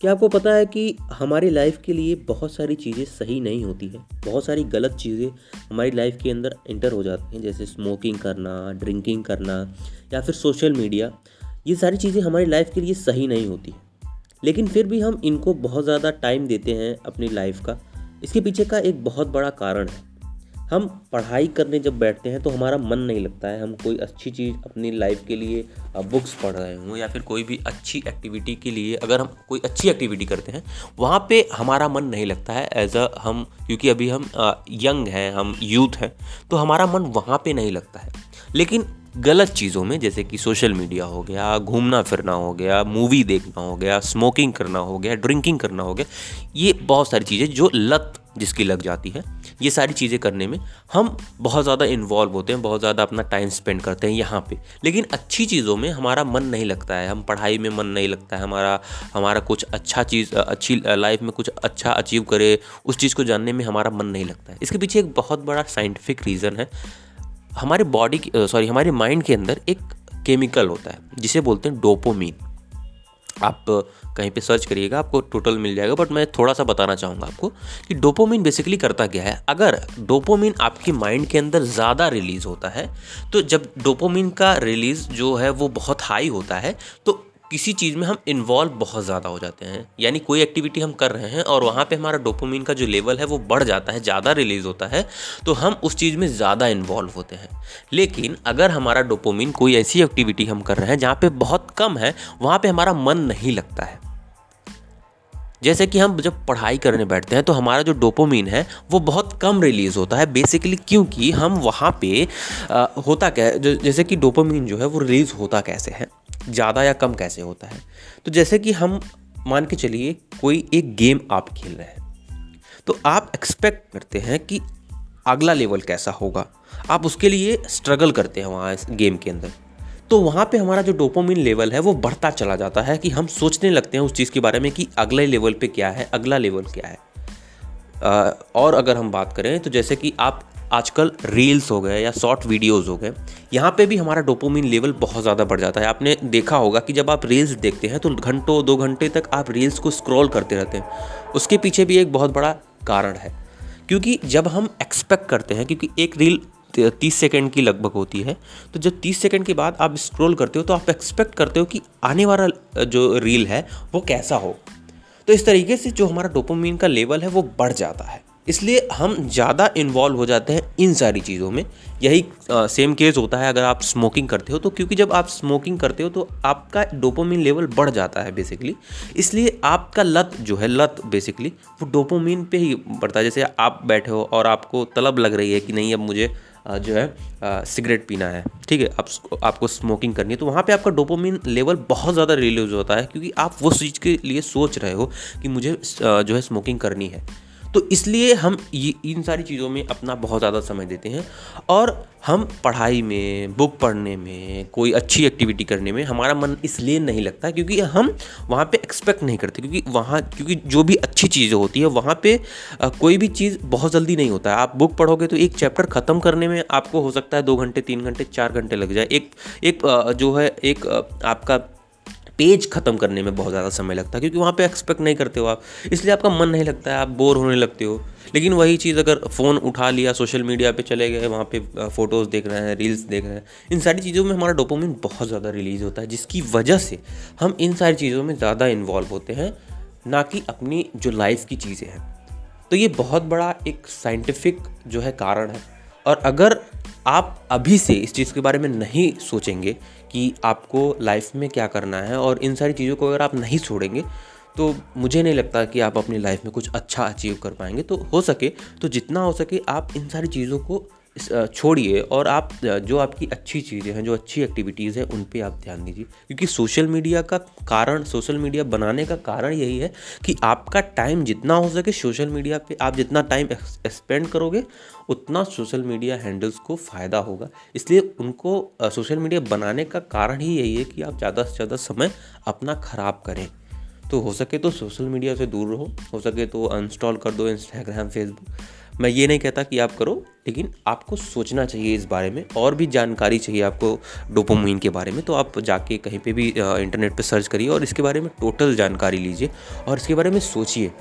क्या आपको पता है कि हमारी लाइफ के लिए बहुत सारी चीज़ें सही नहीं होती हैं? बहुत सारी गलत चीज़ें हमारी लाइफ के अंदर इंटर हो जाती हैं, जैसे स्मोकिंग करना ड्रिंकिंग करना, या फिर सोशल मीडिया ये सारी चीज़ें हमारी लाइफ के लिए सही नहीं होती लेकिन फिर भी हम इनको बहुत ज़्यादा टाइम देते हैं अपनी लाइफ का। इसके पीछे का एक बहुत बड़ा कारण है। हम पढ़ाई करने जब बैठते हैं तो हमारा मन नहीं लगता है। हम कोई अच्छी चीज़ अपनी लाइफ के लिए बुक्स पढ़ रहे हों या फिर कोई भी अच्छी एक्टिविटी के लिए अगर हम कोई अच्छी एक्टिविटी करते हैं, वहाँ पे हमारा मन नहीं लगता है एज अ हम, क्योंकि अभी हम यंग हैं, हम यूथ हैं तो हमारा मन वहाँ पे नहीं लगता है। लेकिन गलत चीज़ों में जैसे कि सोशल मीडिया हो गया, घूमना फिरना हो गया मूवी देखना हो गया स्मोकिंग करना हो गया ड्रिंकिंग करना हो गया, ये बहुत सारी चीज़ें जो लत जिसकी लग जाती है। ये सारी चीज़ें करने में हम बहुत ज़्यादा इन्वॉल्व होते हैं, बहुत ज़्यादा अपना टाइम स्पेंड करते हैं यहाँ पे। लेकिन अच्छी चीज़ों में हमारा मन नहीं लगता है, हम पढ़ाई में मन नहीं लगता है, हमारा हमारा कुछ अच्छा चीज़, अच्छी लाइफ में कुछ अच्छा अचीव करे, उस चीज़ को जानने में हमारा मन नहीं लगता है। इसके पीछे एक बहुत बड़ा साइंटिफिक रीज़न है। हमारे बॉडी सॉरी हमारे माइंड के अंदर एक केमिकल होता है, जिसे बोलते हैं डोपोमीन आप कहीं पे सर्च करिएगा, आपको टोटल मिल जाएगा बट मैं थोड़ा सा बताना चाहूँगा आपको कि डोपोमिन बेसिकली करता क्या है? अगर डोपोमिन आपकी माइंड के अंदर ज़्यादा रिलीज़ होता है तो जब डोपोमिन का रिलीज़ जो है वो बहुत हाई होता है तो किसी चीज़ में हम इन्वॉल्व बहुत ज़्यादा हो जाते हैं। यानी कोई एक्टिविटी हम कर रहे हैं और वहाँ पे हमारा डोपोमिन का जो लेवल है वो बढ़ जाता है ज़्यादा रिलीज़ होता है तो हम उस चीज़ में ज़्यादा इन्वॉल्व होते हैं। लेकिन अगर हमारा डोपोमिन कोई ऐसी एक्टिविटी हम कर रहे हैं जहाँ पर बहुत कम है वहाँ पर हमारा मन नहीं लगता है। जैसे कि हम जब पढ़ाई करने बैठते हैं तो हमारा जो डोपोमीन है वो बहुत कम रिलीज़ होता है। बेसिकली क्योंकि हम वहाँ पे आ, होता क्या जैसे कि डोपोमीन जो है वो रिलीज़ होता कैसे है? ज़्यादा या कम कैसे होता है? तो जैसे कि हम मान के चलिए कोई एक गेम आप खेल रहे हैं तो आप एक्सपेक्ट करते हैं कि अगला लेवल कैसा होगा। आप उसके लिए स्ट्रगल करते हैं वहाँ इस गेम के अंदर। तो वहाँ पे हमारा जो डोपोमिन लेवल है, वो बढ़ता चला जाता है कि हम सोचने लगते हैं उस चीज़ के बारे में कि अगले लेवल पे क्या है, अगला लेवल क्या है। और अगर हम बात करें तो जैसे कि आप आजकल रील्स हो गए या शॉर्ट वीडियोस हो गए, यहाँ पे भी हमारा डोपोमिन लेवल बहुत ज़्यादा बढ़ जाता है। आपने देखा होगा कि जब आप रील्स देखते हैं तो घंटों, दो घंटे तक आप रील्स को स्क्रॉल करते रहते हैं। उसके पीछे भी एक बहुत बड़ा कारण है। क्योंकि जब हम एक्सपेक्ट करते हैं, क्योंकि एक रील तीस सेकेंड की लगभग होती है तो जब तीस सेकेंड के बाद आप स्क्रॉल करते हो तो आप एक्सपेक्ट करते हो कि आने वाला, जो रील है, वो कैसा हो। तो इस तरीके से जो हमारा डोपोमिन का लेवल है, वो बढ़ जाता है। इसलिए हम ज़्यादा इन्वॉल्व हो जाते हैं इन सारी चीज़ों में। यही सेम केस होता है अगर आप स्मोकिंग करते हो तो क्योंकि जब आप स्मोकिंग करते हो तो आपका डोपोमिन लेवल बढ़ जाता है बेसिकली इसलिए आपका लत जो है, लत बेसिकली वो डोपोमिन पे ही बढ़ता है। जैसे आप बैठे हो और आपको तलब लग रही है कि नहीं, अब मुझे जो है सिगरेट पीना है, ठीक है आप आपको स्मोकिंग करनी है तो वहाँ पे आपका डोपोमिन लेवल बहुत ज़्यादा रिलीज़ होता है, क्योंकि आप वो चीज़ के लिए सोच रहे हो कि मुझे जो है स्मोकिंग करनी है। तो इसलिए हम ये, इन सारी चीज़ों में अपना बहुत ज़्यादा समय देते हैं और हम पढ़ाई में, बुक पढ़ने में, कोई अच्छी एक्टिविटी करने में हमारा मन इसलिए नहीं लगता क्योंकि हम वहाँ पे एक्सपेक्ट नहीं करते क्योंकि वहाँ, क्योंकि जो भी अच्छी चीज़ें होती है वहाँ पे कोई भी चीज़ बहुत जल्दी नहीं होता है। आप बुक पढ़ोगे तो एक चैप्टर ख़त्म करने में आपको हो सकता है दो घंटे, तीन घंटे, चार घंटे लग जाए। एक एक जो है एक आपका पेज ख़त्म करने में बहुत ज़्यादा समय लगता है, क्योंकि वहाँ पे एक्सपेक्ट नहीं करते हो आप। इसलिए आपका मन नहीं लगता है, आप बोर होने लगते हो। लेकिन वही चीज़ अगर फ़ोन उठा लिया सोशल मीडिया पे चले गए, वहाँ पे फ़ोटोज़ देख रहे हैं रील्स देख रहे हैं, इन सारी चीज़ों में हमारा डोपोमिन बहुत ज़्यादा रिलीज़ होता है, जिसकी वजह से हम इन सारी चीज़ों में ज़्यादा इन्वॉल्व होते हैं, ना कि अपनी जो लाइफ की चीज़ें हैं। तो ये बहुत बड़ा एक साइंटिफिक जो है कारण है। और अगर आप अभी से इस चीज़ के बारे में नहीं सोचेंगे कि आपको लाइफ में क्या करना है और इन सारी चीज़ों को अगर आप नहीं छोड़ेंगे तो मुझे नहीं लगता कि आप अपनी लाइफ में कुछ अच्छा अचीव कर पाएँगे। तो हो सके तो जितना हो सके आप इन सारी चीज़ों को छोड़िए और आप जो आपकी अच्छी चीज़ें हैं, जो अच्छी एक्टिविटीज़ हैं, उन पे आप ध्यान दीजिए। क्योंकि सोशल मीडिया का कारण सोशल मीडिया बनाने का कारण यही है कि आपका टाइम जितना हो सके सोशल मीडिया पे, आप जितना टाइम स्पेंड करोगे, उतना सोशल मीडिया हैंडल्स को फ़ायदा होगा। इसलिए उनको सोशल मीडिया बनाने का कारण ही यही है कि आप ज़्यादा से ज़्यादा समय अपना ख़राब करें। तो हो सके तो सोशल मीडिया से दूर रहो, हो सके तो अनस्टॉल कर दो इंस्टाग्राम फेसबुक मैं ये नहीं कहता कि आप करो, लेकिन आपको सोचना चाहिए इस बारे में, और भी जानकारी चाहिए आपको डोपोमोइन के बारे में तो आप जाके कहीं पे भी इंटरनेट पे सर्च करिए और इसके बारे में टोटल जानकारी लीजिए, और इसके बारे में सोचिए।